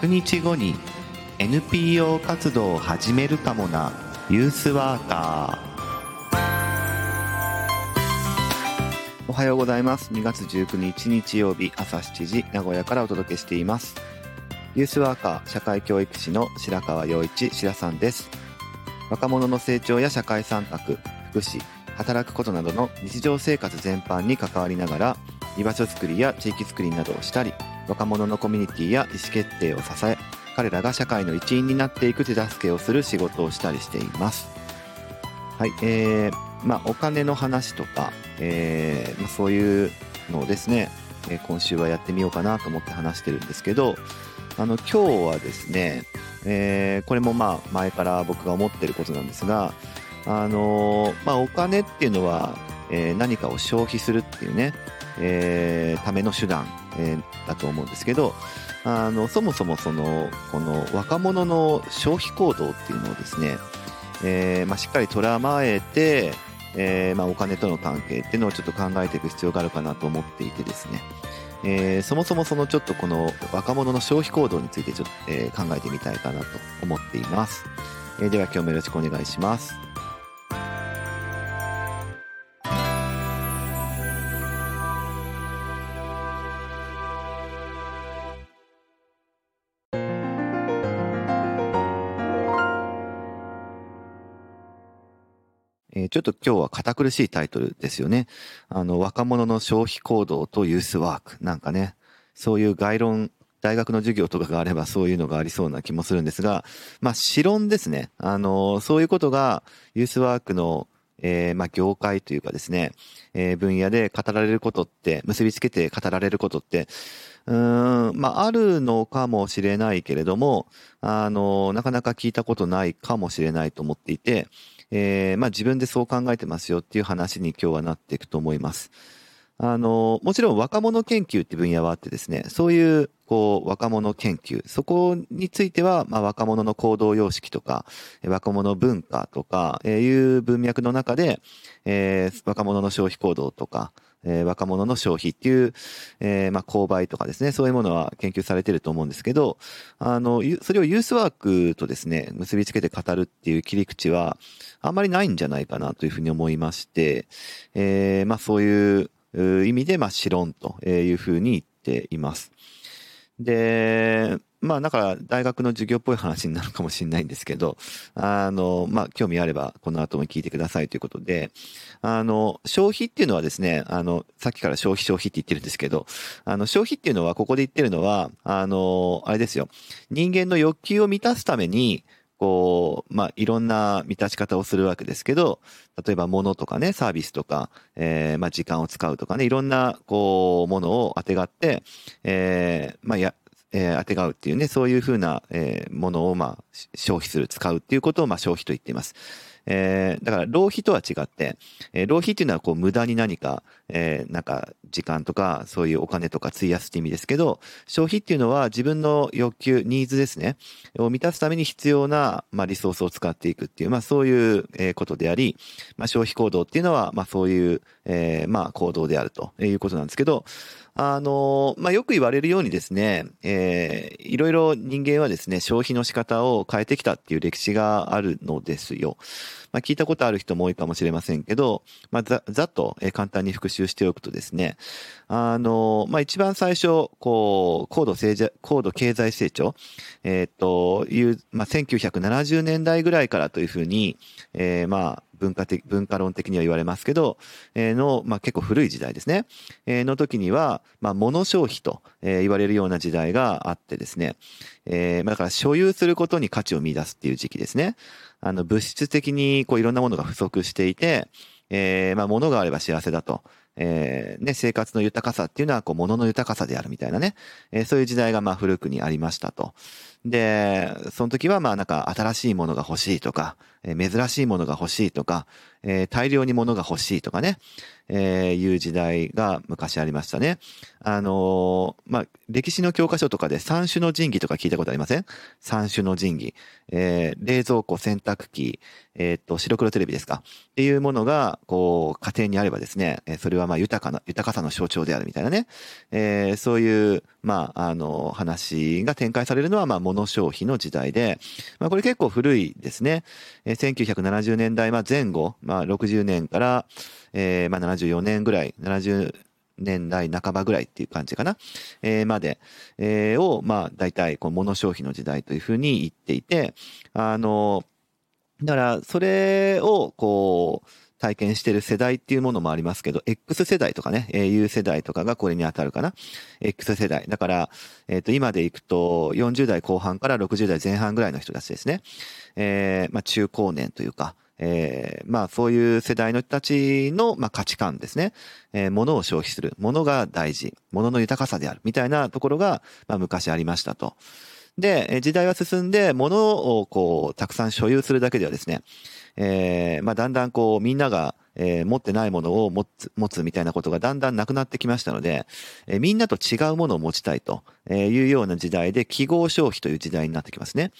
100日後に NPO 活動を始めるかもなユースワーカーおはようございます。2月19日日曜日朝7時名古屋からお届けしています。ユースワーカー社会教育士の白川陽一白さんです。若者の成長や社会参画福祉働くことなどの日常生活全般に関わりながら居場所づくりや地域づくりなどをしたり若者のコミュニティや意思決定を支え彼らが社会の一員になっていく手助けをする仕事をしたりしています。はいえー、まあお金の話とか、えーまあ、そういうのをですね、え、今週はやってみようかなと思って話してるんですけどあの今日はですね、えー、これもまあ前から僕が思ってることなんですがあのまあ、お金っていうのは、えー、何かを消費するっていうね、えー、ための手段、えー、だと思うんですけどあのそもそもそのこの若者の消費行動っていうのをですね、えーまあ、しっかり捉まえて、えーまあ、お金との関係っていうのをちょっと考えていく必要があるかなと思っていてですね、えー、そもそもそのちょっとこの若者の消費行動についてちょっと、えー、考えてみたいかなと思っています、えー、では今日もよろしくお願いします。ちょっと今日は堅苦しいタイトルですよね。あの、若者の消費行動とユースワーク。なんかね、そういう概論、大学の授業とかがあればそういうのがありそうな気もするんですが、まあ、私論ですね。あの、そういうことがユースワークのえー、まあ、業界というかですね、えー、分野で語られることって、結びつけて語られることって、うん、まあ、あるのかもしれないけれども、あの、なかなか聞いたことないかもしれないと思っていて、えー、まあ自分でそう考えてますよっていう話に今日はなっていくと思います。あの、もちろん若者研究って分野はあってですね、そういう、こう、若者研究、そこについては、まあ、若者の行動様式とか、若者文化とか、えー、いう文脈の中で、えー、若者の消費行動とか、えー、若者の消費っていう、えー、まあ、購買とかですね、そういうものは研究されてると思うんですけど、あの、それをユースワークとですね、結びつけて語るっていう切り口は、あんまりないんじゃないかなというふうに思いまして、えー、まあ、そういう意味で、まあ、知論というふうに言っています。で、まあ、だから大学の授業っぽい話になるかもしれないんですけど、あの、まあ、興味あればこの後も聞いてくださいということで、あの、消費っていうのはですね、あの、さっきから消費消費って言ってるんですけど、あの、消費っていうのは、ここで言ってるのは、あの、あれですよ、人間の欲求を満たすために、こう、まあ、いろんな満たし方をするわけですけど、例えば物とかね、サービスとか、えー、まあ、時間を使うとかね、いろんな、こう、ものをあてがって、えー、まあ、や、えー、あてがうっていうね、そういうふうな、えー、ものを、まあ、消費する、使うっていうことを、まあ、消費と言っています。えー、だから浪費とは違って、えー、浪費っていうのはこう無駄に何か、えー、なんか時間とかそういうお金とか費やすって意味ですけど、消費っていうのは自分の欲求、ニーズですね、を満たすために必要な、まあ、リソースを使っていくっていう、まあそういう、えことであり、まあ消費行動っていうのは、まあそういう、え、まあ行動であるということなんですけど、あの、まあ、よく言われるようにですね、えー、いろいろ人間はですね、消費の仕方を変えてきたっていう歴史があるのですよ。まあ、聞いたことある人も多いかもしれませんけど、まあ、ざ、ざっと簡単に復習しておくとですね、あの、まあ、一番最初、こう、高度成長、高度経済成長、えっ、と、いう、まあ、1970年代ぐらいからというふうに、えー、まあ、文化的、文化論的には言われますけど、えー、の、まあ、結構古い時代ですね。えー、の時には、まあ、物消費と、えー、言われるような時代があってですね、えー、まあ、だから所有することに価値を見出すっていう時期ですね。あの、物質的にこういろんなものが不足していて、えー、まあ、物があれば幸せだと。えー、ね、生活の豊かさっていうのは、こう、物の豊かさであるみたいなね、えー、そういう時代が、まあ、古くにありましたと。で、その時はまあなんか新しいものが欲しいとか、えー、珍しいものが欲しいとか、えー、大量にものが欲しいとかね、えー、いう時代が昔ありましたね。あのー、まあ、歴史の教科書とかで三種の神器とか聞いたことありません？三種の神器。えー、冷蔵庫、洗濯機、えっ、と、白黒テレビですか？っていうものが、こう、家庭にあればですね、それはまあ豊かな、豊かさの象徴であるみたいなね、え、そういう、まあ、あの、話が展開されるのは、まあ、物消費の時代で、まあ、これ結構古いですね。えー、1970年代前後、まあ、60年から、えー、まあ、74年ぐらい、70年代半ばぐらいっていう感じかな、えー、まで、えー、を、まあ、大体、こう、物消費の時代というふうに言っていて、あの、だから、それを、こう、体験してる世代っていうものもありますけど、X 世代とかね、U 世代とかがこれに当たるかな。X 世代。だから、えっ、ー、と、今でいくと、40代後半から60代前半ぐらいの人たちですね。えー、まあ、中高年というか、えー、まあそういう世代の人たちの、まあ、価値観ですね。えー、物を消費する。物が大事。物の豊かさである。みたいなところが、まあ昔ありましたと。で、時代は進んで、物をこう、たくさん所有するだけではですね、えー、まあだんだんこう、みんなが、えー、持ってないものを持つ、持つみたいなことがだんだんなくなってきましたので、えー、みんなと違うものを持ちたいというような時代で、記号消費という時代になってきますね。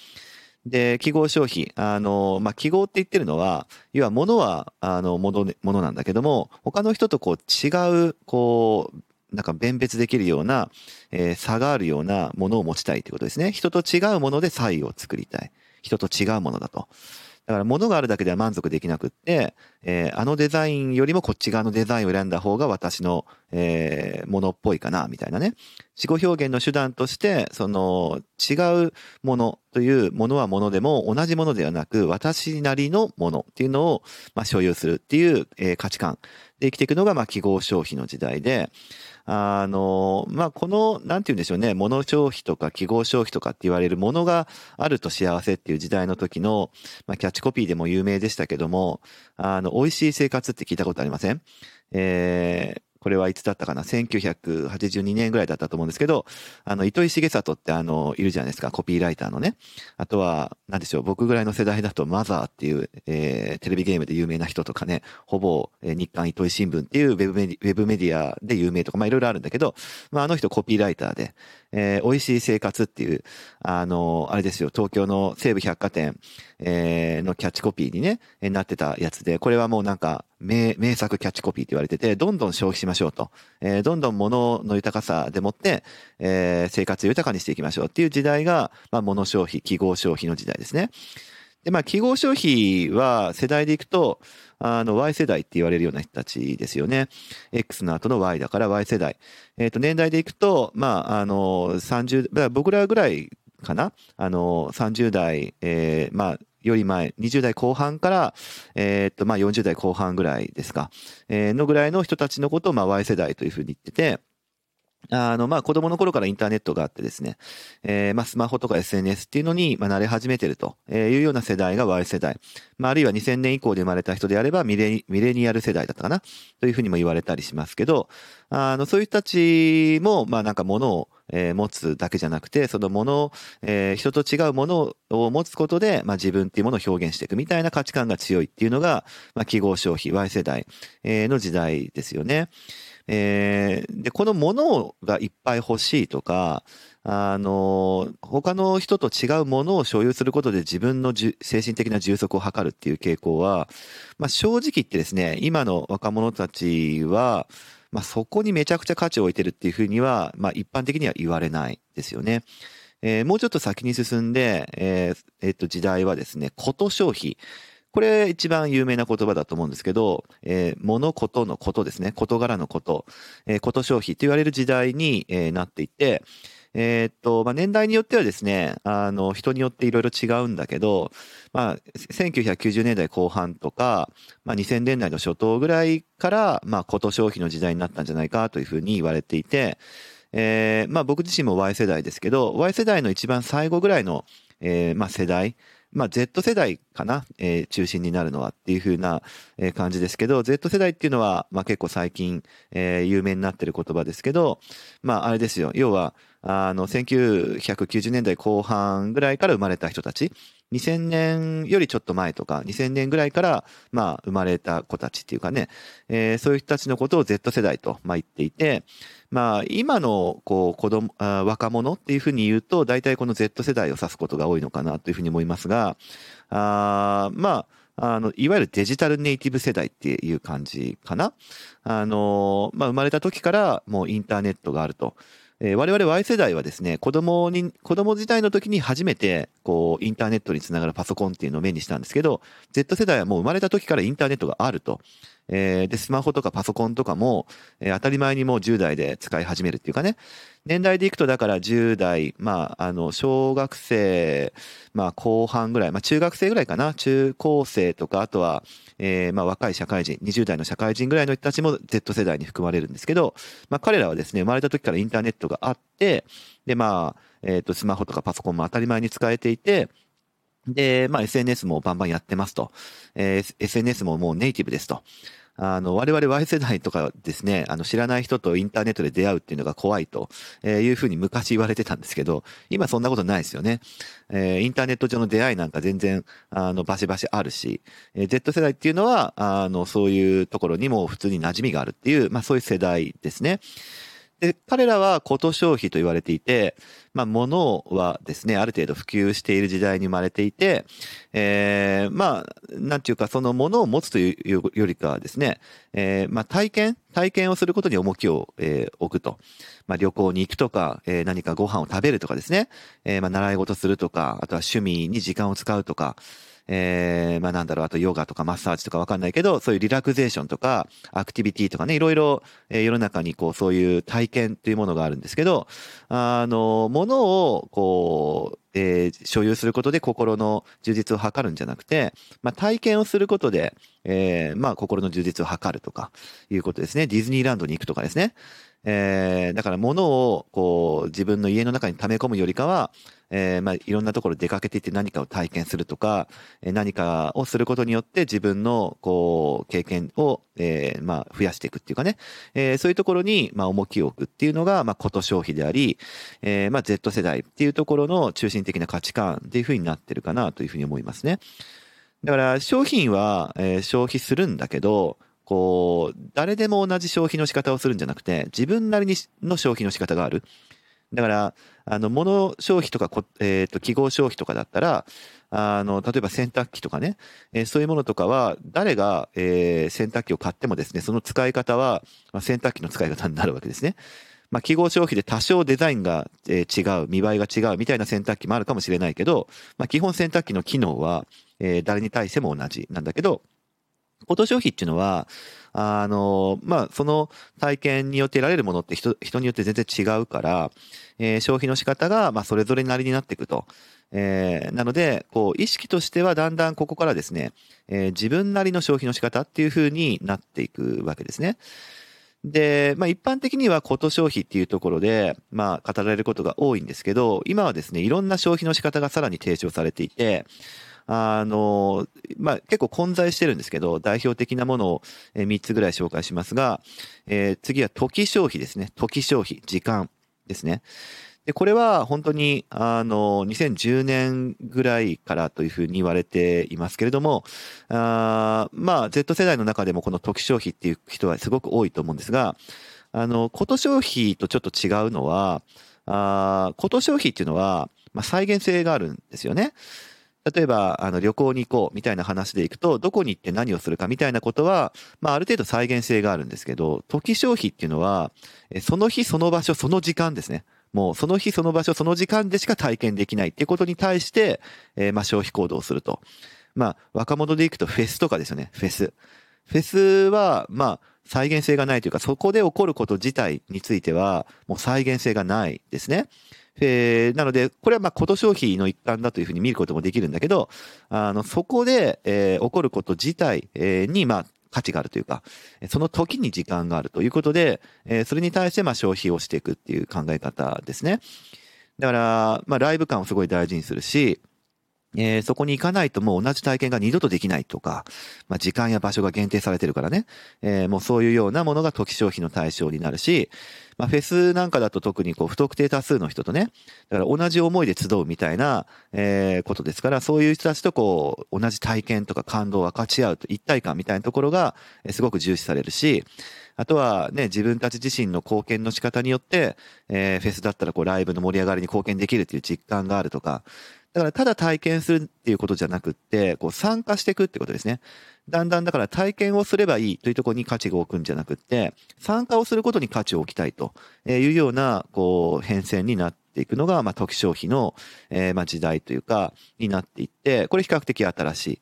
で、記号消費。あの、まあ、記号って言ってるのは、要は物は、あの、もの、ものなんだけども、他の人とこう違う、こう、なんか弁別できるような、えー、差があるようなものを持ちたいということですね。人と違うもので差異を作りたい。人と違うものだと。だから物があるだけでは満足できなくって、えー、あのデザインよりもこっち側のデザインを選んだ方が私の、えー、ものっぽいかな、みたいなね。思考表現の手段として、その違うものというものはものでも同じものではなく、私なりのものっていうのを、まあ、所有するっていう、えー、価値観で生きていくのが、まあ、記号消費の時代で、あの、まあ、この、なんて言うんでしょうね、物消費とか記号消費とかって言われるものがあると幸せっていう時代の時の、まあ、キャッチコピーでも有名でしたけども、あの、美味しい生活って聞いたことありません？えー、これはいつだったかな ?1982 年ぐらいだったと思うんですけど、あの、糸井重里ってあの、いるじゃないですか、コピーライターのね。あとは、なんでしょう、僕ぐらいの世代だと、マザーっていう、えー、テレビゲームで有名な人とかね、ほぼ、えー、日刊糸井新聞っていうウェブメディウェブメディアで有名とか、まあいろいろあるんだけど、まああの人コピーライターで、えー、美味しい生活っていう、あの、あれですよ、東京の西武百貨店、えー、のキャッチコピーにね、なってたやつで、これはもうなんか、名、名作キャッチコピーって言われてて、どんどん消費しましょうと。えー、どんどん物の豊かさでもって、えー、生活豊かにしていきましょうっていう時代が、まあ、物消費、記号消費の時代ですね。で、まあ、記号消費は世代でいくと、あの、Y 世代って言われるような人たちですよね。X の後の Y だから Y 世代。えっ、ー、と、年代でいくと、まあ、あの、30、僕らぐらいかな？あの、30代、えー、まあ、より前、20代後半から、えー、っと、まあ、40代後半ぐらいですか、えー、のぐらいの人たちのことを、まあ、Y 世代というふうに言ってて、あの、まあ、子供の頃からインターネットがあってですね、えー、まあ、スマホとか SNS っていうのに、ま、慣れ始めてるというような世代が Y 世代。まあ、あるいは2000年以降で生まれた人であればミレ、ミレニアル世代だったかなというふうにも言われたりしますけど、あの、そういう人たちも、まあ、なんか物を、えー、持つだけじゃなくて、そのものを、えー、人と違うものを持つことで、まあ、自分っていうものを表現していくみたいな価値観が強いっていうのが、まあ、記号消費 Y 世代、えー、の時代ですよね。えー、で、このものがいっぱい欲しいとか、あの、他の人と違うものを所有することで自分の精神的な充足を図るっていう傾向は、まあ、正直言ってですね、今の若者たちは、まあ、そこにめちゃくちゃ価値を置いてるっていうふうには、まあ、一般的には言われないですよね。えー、もうちょっと先に進んで、えー、えー、っと、時代はですね、こと消費。これ一番有名な言葉だと思うんですけど、えー、物事のことですね。事柄のこと、えー、こと消費と言われる時代に、えー、なっていて、えー、っと、まあ、年代によってはですね、あの、人によっていろいろ違うんだけど、まあ、1990年代後半とか、まあ、2000年代の初頭ぐらいから、まあ、こと消費の時代になったんじゃないかというふうに言われていて、えー、まあ僕自身も Y 世代ですけど、Y 世代の一番最後ぐらいの、えー、まあ世代、まあ、Z 世代かな、えー、中心になるのはっていう風な、感じですけど、Z 世代っていうのは、まあ、結構最近、えー、有名になってる言葉ですけど、まあ、あれですよ。要は、あの、1990年代後半ぐらいから生まれた人たち、2000年よりちょっと前とか、2000年ぐらいから、まあ、生まれた子たちっていうかね、えー、そういう人たちのことを Z 世代と、まあ、言っていて、まあ、今の、こう、子供、若者っていうふうに言うと、大体この Z 世代を指すことが多いのかなというふうに思いますが、あまあ、あの、いわゆるデジタルネイティブ世代っていう感じかな。あの、まあ、生まれた時からもうインターネットがあると。えー、我々 Y 世代はですね、子供に、子供時代の時に初めて、こう、インターネットにつながるパソコンっていうのを目にしたんですけど、Z 世代はもう生まれた時からインターネットがあると。えー、で、スマホとかパソコンとかも、えー、当たり前にもう10代で使い始めるっていうかね。年代でいくとだから10代、まあ、あの、小学生、まあ、後半ぐらい、まあ、中学生ぐらいかな。中高生とか、あとは、えー、まあ、若い社会人、20代の社会人ぐらいの人たちも Z 世代に含まれるんですけど、まあ、彼らはですね、生まれた時からインターネットがあって、で、まあ、えっ、ー、と、スマホとかパソコンも当たり前に使えていて、で、まあ SNS もバンバンやってますと。えー、SNS ももうネイティブですと。あの、我々 Y 世代とかですね、あの、知らない人とインターネットで出会うっていうのが怖いというふうに昔言われてたんですけど、今そんなことないですよね。えー、インターネット上の出会いなんか全然、あの、バシバシあるし、えー、Z 世代っていうのは、あの、そういうところにも普通に馴染みがあるっていう、まあそういう世代ですね。で、彼らはこと消費と言われていて、まあ、物はですね、ある程度普及している時代に生まれていて、えー、まあ、なんていうか、その物を持つというよりかはですね、えー、まあ、体験、体験をすることに重きを、えー、置くと。まあ、旅行に行くとか、えー、何かご飯を食べるとかですね、えー、まあ、習い事するとか、あとは趣味に時間を使うとか、えー、まあなんだろう、あとヨガとかマッサージとかわかんないけど、そういうリラクゼーションとか、アクティビティとかね、いろいろ、えー、世の中にこう、そういう体験というものがあるんですけど、あの、ものを、こう、えー、所有することで心の充実を図るんじゃなくて、まあ、体験をすることで、えー、まあ、心の充実を図るとか、いうことですね。ディズニーランドに行くとかですね。えー、だから物を、こう、自分の家の中に溜め込むよりかは、えー、まあ、いろんなところ出かけていって何かを体験するとか、えー、何かをすることによって自分の、こう、経験を、えー、まあ、増やしていくっていうかね、えー、そういうところに、まあ、重きを置くっていうのが、まあ、こと消費であり、えー、まあ、Z 世代っていうところの中心的な価値観っていうふうになってるかなというふうに思いますね。だから、商品は、えー、消費するんだけど、こう、誰でも同じ消費の仕方をするんじゃなくて、自分なりにの消費の仕方がある。だから、あの、物消費とか、えっ、ー、と、記号消費とかだったら、あの、例えば洗濯機とかね、えー、そういうものとかは、誰が、えー、洗濯機を買ってもですね、その使い方は、まあ、洗濯機の使い方になるわけですね。まあ、記号消費で多少デザインが、えー、違う、見栄えが違うみたいな洗濯機もあるかもしれないけど、まあ、基本洗濯機の機能は、えー、誰に対しても同じなんだけど、コト消費っていうのは、あの、まあ、その体験によって得られるものって人、人によって全然違うから、えー、消費の仕方が、まあ、それぞれなりになっていくと。えー、なので、こう、意識としてはだんだんここからですね、えー、自分なりの消費の仕方っていう風になっていくわけですね。で、まあ一般的にはこと消費っていうところで、まあ語られることが多いんですけど、今はですね、いろんな消費の仕方がさらに提唱されていて、あの、まあ、結構混在してるんですけど、代表的なものを3つぐらい紹介しますが、えー、次は時消費ですね。時消費、時間ですね。で、これは本当に、あの、2010年ぐらいからというふうに言われていますけれども、あまあ、Z 世代の中でもこの時消費っていう人はすごく多いと思うんですが、あの、こと消費とちょっと違うのは、あこと消費っていうのは、まあ、再現性があるんですよね。例えば、あの、旅行に行こうみたいな話でいくと、どこに行って何をするかみたいなことは、まあ、ある程度再現性があるんですけど、時消費っていうのは、その日その場所その時間ですね。もうその日その場所その時間でしか体験できないっていうことに対して、えー、まあ消費行動をすると。まあ若者で行くとフェスとかですよね。フェス。フェスは、まあ再現性がないというか、そこで起こること自体については、もう再現性がないですね。えー、なので、これはまあ、こと消費の一環だというふうに見ることもできるんだけど、あの、そこで、えー、起こること自体、えー、に、まあ、価値があるというか、その時に時間があるということで、えー、それに対してまあ消費をしていくっていう考え方ですね。だから、まあライブ感をすごい大事にするし、えー、そこに行かないともう同じ体験が二度とできないとか、まあ、時間や場所が限定されてるからね、えー、もうそういうようなものが時消費の対象になるし、まあ、フェスなんかだと特にこう不特定多数の人とね、だから同じ思いで集うみたいな、えー、ことですから、そういう人たちとこう、同じ体験とか感動を分かち合うと一体感みたいなところが、すごく重視されるし、あとはね、自分たち自身の貢献の仕方によって、えー、フェスだったらこうライブの盛り上がりに貢献できるっていう実感があるとか、だからただ体験するっていうことじゃなくって、こう参加していくってことですね。だんだんだから体験をすればいいというところに価値が置くんじゃなくって、参加をすることに価値を置きたいというような、こう、変遷になっていくのが、まあ、時消費の、えー、まあ、時代というか、になっていって、これ比較的新しい。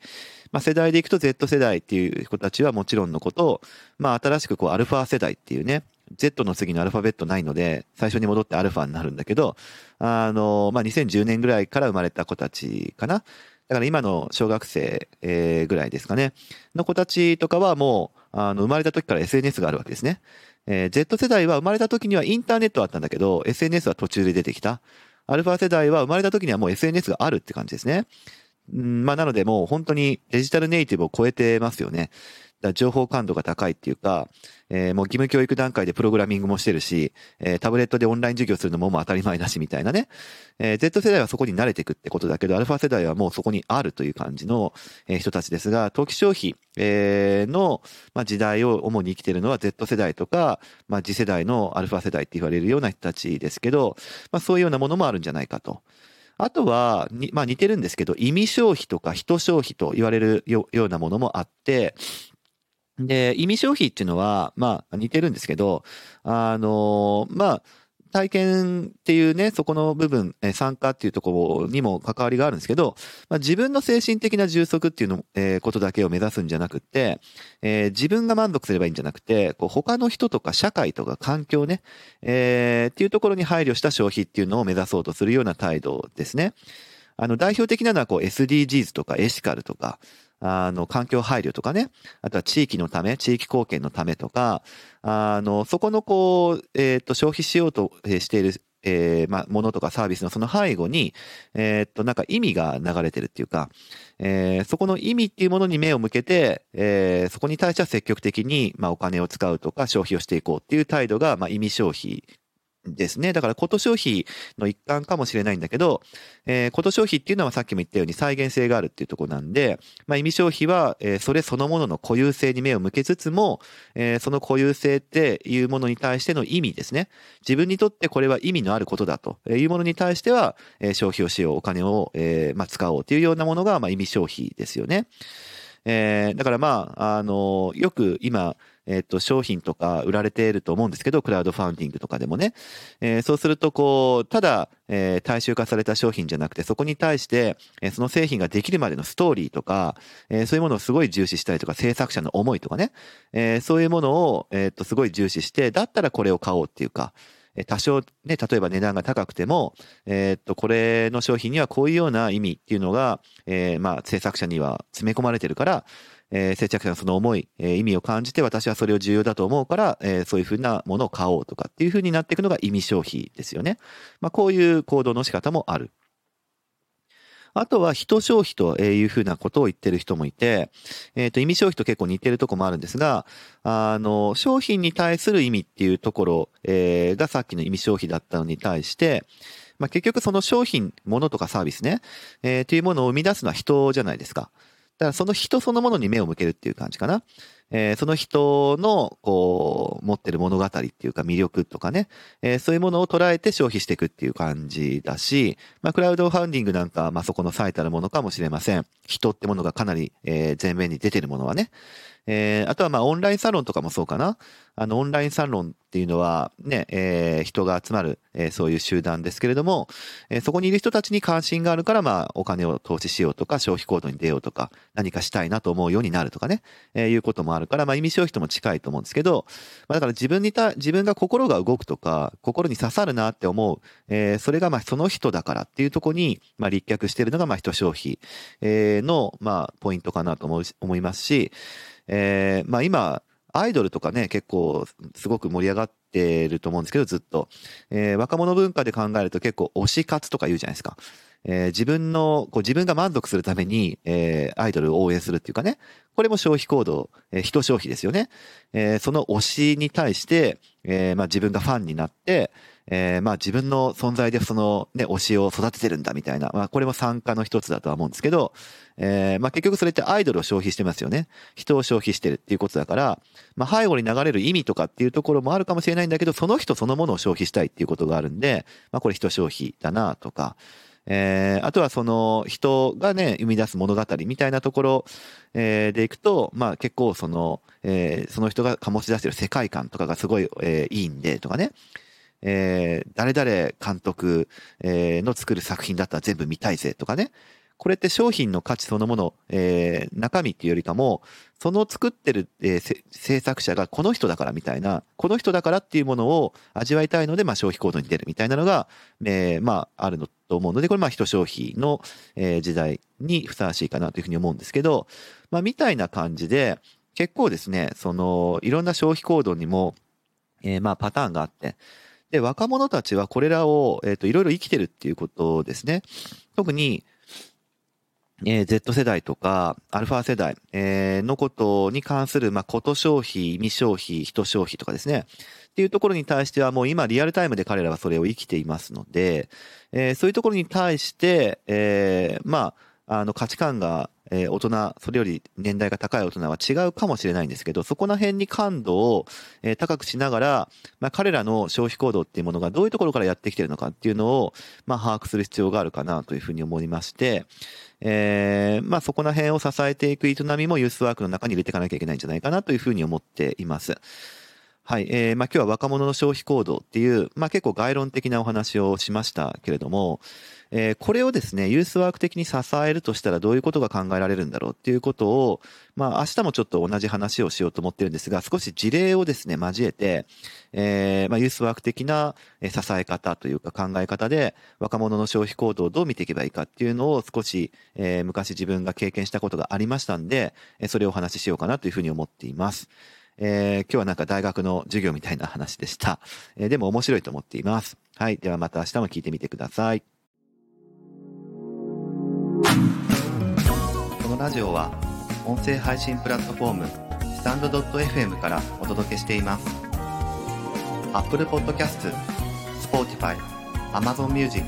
まあ、世代でいくと Z 世代っていう子たちはもちろんのことを、まあ、新しくこう、アルファ世代っていうね、Z の次のアルファベットないので、最初に戻ってアルファになるんだけど、あの、まあ、2010年ぐらいから生まれた子たちかな。だから今の小学生、えー、ぐらいですかね。の子たちとかはもう、あの、生まれた時から SNS があるわけですね。えー、Z 世代は生まれた時にはインターネットあったんだけど、SNS は途中で出てきた。アルファ世代は生まれた時にはもう SNS があるって感じですね。うん、まあなのでもう本当にデジタルネイティブを超えてますよね。だ情報感度が高いっていうか、えー、もう義務教育段階でプログラミングもしてるし、えー、タブレットでオンライン授業するのももう当たり前だしみたいなね。えー、Z 世代はそこに慣れていくってことだけど、アルファ世代はもうそこにあるという感じの、人たちですが、投機消費、えの、まあ、時代を主に生きてるのは Z 世代とか、まあ、次世代のアルファ世代って言われるような人たちですけど、まあ、そういうようなものもあるんじゃないかと。あとは、まあ似てるんですけど、意味消費とか人消費と言われるようなものもあって、で、意味消費っていうのは、まあ似てるんですけど、あの、まあ、体験っていうね、そこの部分、参加っていうところにも関わりがあるんですけど、まあ、自分の精神的な充足っていうの、えー、ことだけを目指すんじゃなくて、えー、自分が満足すればいいんじゃなくて、こう他の人とか社会とか環境ね、えー、っていうところに配慮した消費っていうのを目指そうとするような態度ですね。あの、代表的なのはこう SDGs とかエシカルとか、あの、環境配慮とかね、あとは地域のため、地域貢献のためとか、あの、そこのこう、えっ、ー、と、消費しようとしている、えー、まあ、ものとかサービスのその背後に、えっ、ー、と、なんか意味が流れてるっていうか、えー、そこの意味っていうものに目を向けて、えー、そこに対しては積極的に、まあ、お金を使うとか消費をしていこうっていう態度が、まあ、意味消費ですね。だから、こと消費の一環かもしれないんだけど、えー、こと消費っていうのはさっきも言ったように再現性があるっていうとこなんで、まあ、意味消費は、えー、それそのものの固有性に目を向けつつも、えー、その固有性っていうものに対しての意味ですね。自分にとってこれは意味のあることだというものに対しては、えー、消費をしよう、お金を、えーまあ、使おうというようなものが、まあ、意味消費ですよね。えー、だからまあ、あの、よく今、えっ、と、商品とか売られていると思うんですけど、クラウドファンディングとかでもね。えー、そうすると、こう、ただ、えー、大衆化された商品じゃなくて、そこに対して、えー、その製品ができるまでのストーリーとか、えー、そういうものをすごい重視したりとか、制作者の思いとかね、えー、そういうものを、えっ、と、すごい重視して、だったらこれを買おうっていうか、多少ね、例えば値段が高くても、えー、っと、これの商品にはこういうような意味っていうのが、えー、まあ、制作者には詰め込まれてるから、えー、接着者のその思い、えー、意味を感じて私はそれを重要だと思うから、えー、そういうふうなものを買おうとかっていうふうになっていくのが意味消費ですよね。まあ、こういう行動の仕方もある。あとは人消費というふうなことを言ってる人もいて、えっ、ー、と、意味消費と結構似てるとこもあるんですが、あの、商品に対する意味っていうところ、えー、がさっきの意味消費だったのに対して、まあ、結局その商品、ものとかサービスね、えー、というものを生み出すのは人じゃないですか。だからその人そのものに目を向けるっていう感じかな。えー、その人の、こう、持ってる物語っていうか魅力とかね、えー、そういうものを捉えて消費していくっていう感じだし、まあ、クラウドファンディングなんか、まあ、そこの最たるものかもしれません。人ってものがかなり、えー、前面に出てるものはね。えー、あとはまあオンラインサロンとかもそうかな。あのオンラインサロンっていうのはね、えー、人が集まる、えー、そういう集団ですけれども、えー、そこにいる人たちに関心があるからまあお金を投資しようとか消費行動に出ようとか何かしたいなと思うようになるとかね、えー、いうこともあるからまあ意味消費とも近いと思うんですけど、まあ、だから自分にた、自分が心が動くとか心に刺さるなって思う、えー、それがまあその人だからっていうとこにまあ立脚しているのがまあ人消費、えー、のまあポイントかなと思う思いますし、えー、まあ今、アイドルとかね、結構すごく盛り上がってると思うんですけど、ずっと。えー、若者文化で考えると結構推し活とか言うじゃないですか。えー、自分の、こう自分が満足するために、えー、アイドルを応援するっていうかね、これも消費行動、えー、人消費ですよね。えー、その推しに対して、えー、まあ自分がファンになって、えー、まあ自分の存在でそのね、推しを育ててるんだみたいな、まあこれも参加の一つだとは思うんですけど、えー、まあ結局それってアイドルを消費してますよね。人を消費してるっていうことだから、まあ背後に流れる意味とかっていうところもあるかもしれないんだけど、その人そのものを消費したいっていうことがあるんで、まあこれ人消費だなとか、えー、あとはその人がね、生み出す物語みたいなところ、えー、でいくと、まあ結構その、えー、その人が醸し出してる世界観とかがすごい、えー、いいんでとかね、えー、誰々監督、えー、の作る作品だったら全部見たいぜとかね。これって商品の価値そのもの、えー、中身っていうよりかも、その作ってる、えー、制作者がこの人だからみたいな、この人だからっていうものを味わいたいので、まあ消費行動に出るみたいなのが、えー、まああるのと思うので、これまあ人消費の、えー、時代にふさわしいかなというふうに思うんですけど、まあみたいな感じで、結構ですね、その、いろんな消費行動にも、えー、まあパターンがあって、で、若者たちはこれらを、えっ、ー、と、いろいろ生きてるっていうことですね。特に、えー、Z 世代とか、アルファ世代、えー、のことに関する、まあ、こと消費、未消費、人消費とかですね。っていうところに対してはもう今リアルタイムで彼らはそれを生きていますので、えー、そういうところに対して、えー、まあ、あの価値観がえー、大人、それより年代が高い大人は違うかもしれないんですけど、そこら辺に感度を、えー、高くしながら、まあ、彼らの消費行動っていうものがどういうところからやってきてるのかっていうのを、まあ、把握する必要があるかなというふうに思いまして、えー、まあ、そこら辺を支えていく営みもユースワークの中に入れていかなきゃいけないんじゃないかなというふうに思っています。はい。えー、まあ、今日は若者の消費行動っていう、まあ、結構概論的なお話をしましたけれども、えー、これをですね、ユースワーク的に支えるとしたらどういうことが考えられるんだろうっていうことを、まあ明日もちょっと同じ話をしようと思ってるんですが、少し事例をですね、交えて、えー、まあユースワーク的な支え方というか考え方で若者の消費行動をどう見ていけばいいかっていうのを少し、えー、昔自分が経験したことがありましたんで、それをお話ししようかなというふうに思っています。えー、今日はなんか大学の授業みたいな話でした。えー、でも面白いと思っています。はい。ではまた明日も聞いてみてください。このラジオは音声配信プラットフォームスタンド .fm からお届けしています Apple Podcast、Spotify、Amazon Music、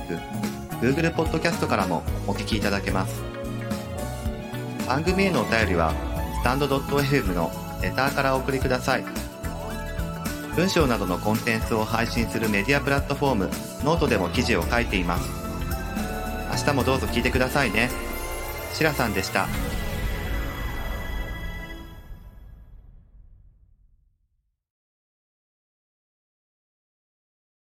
Google Podcast からもお聞きいただけます番組へのお便りはスタンド .fm のレターからお送りください文章などのコンテンツを配信するメディアプラットフォームノートでも記事を書いています明日もどうぞ聞いてくださいね。しらさんでした。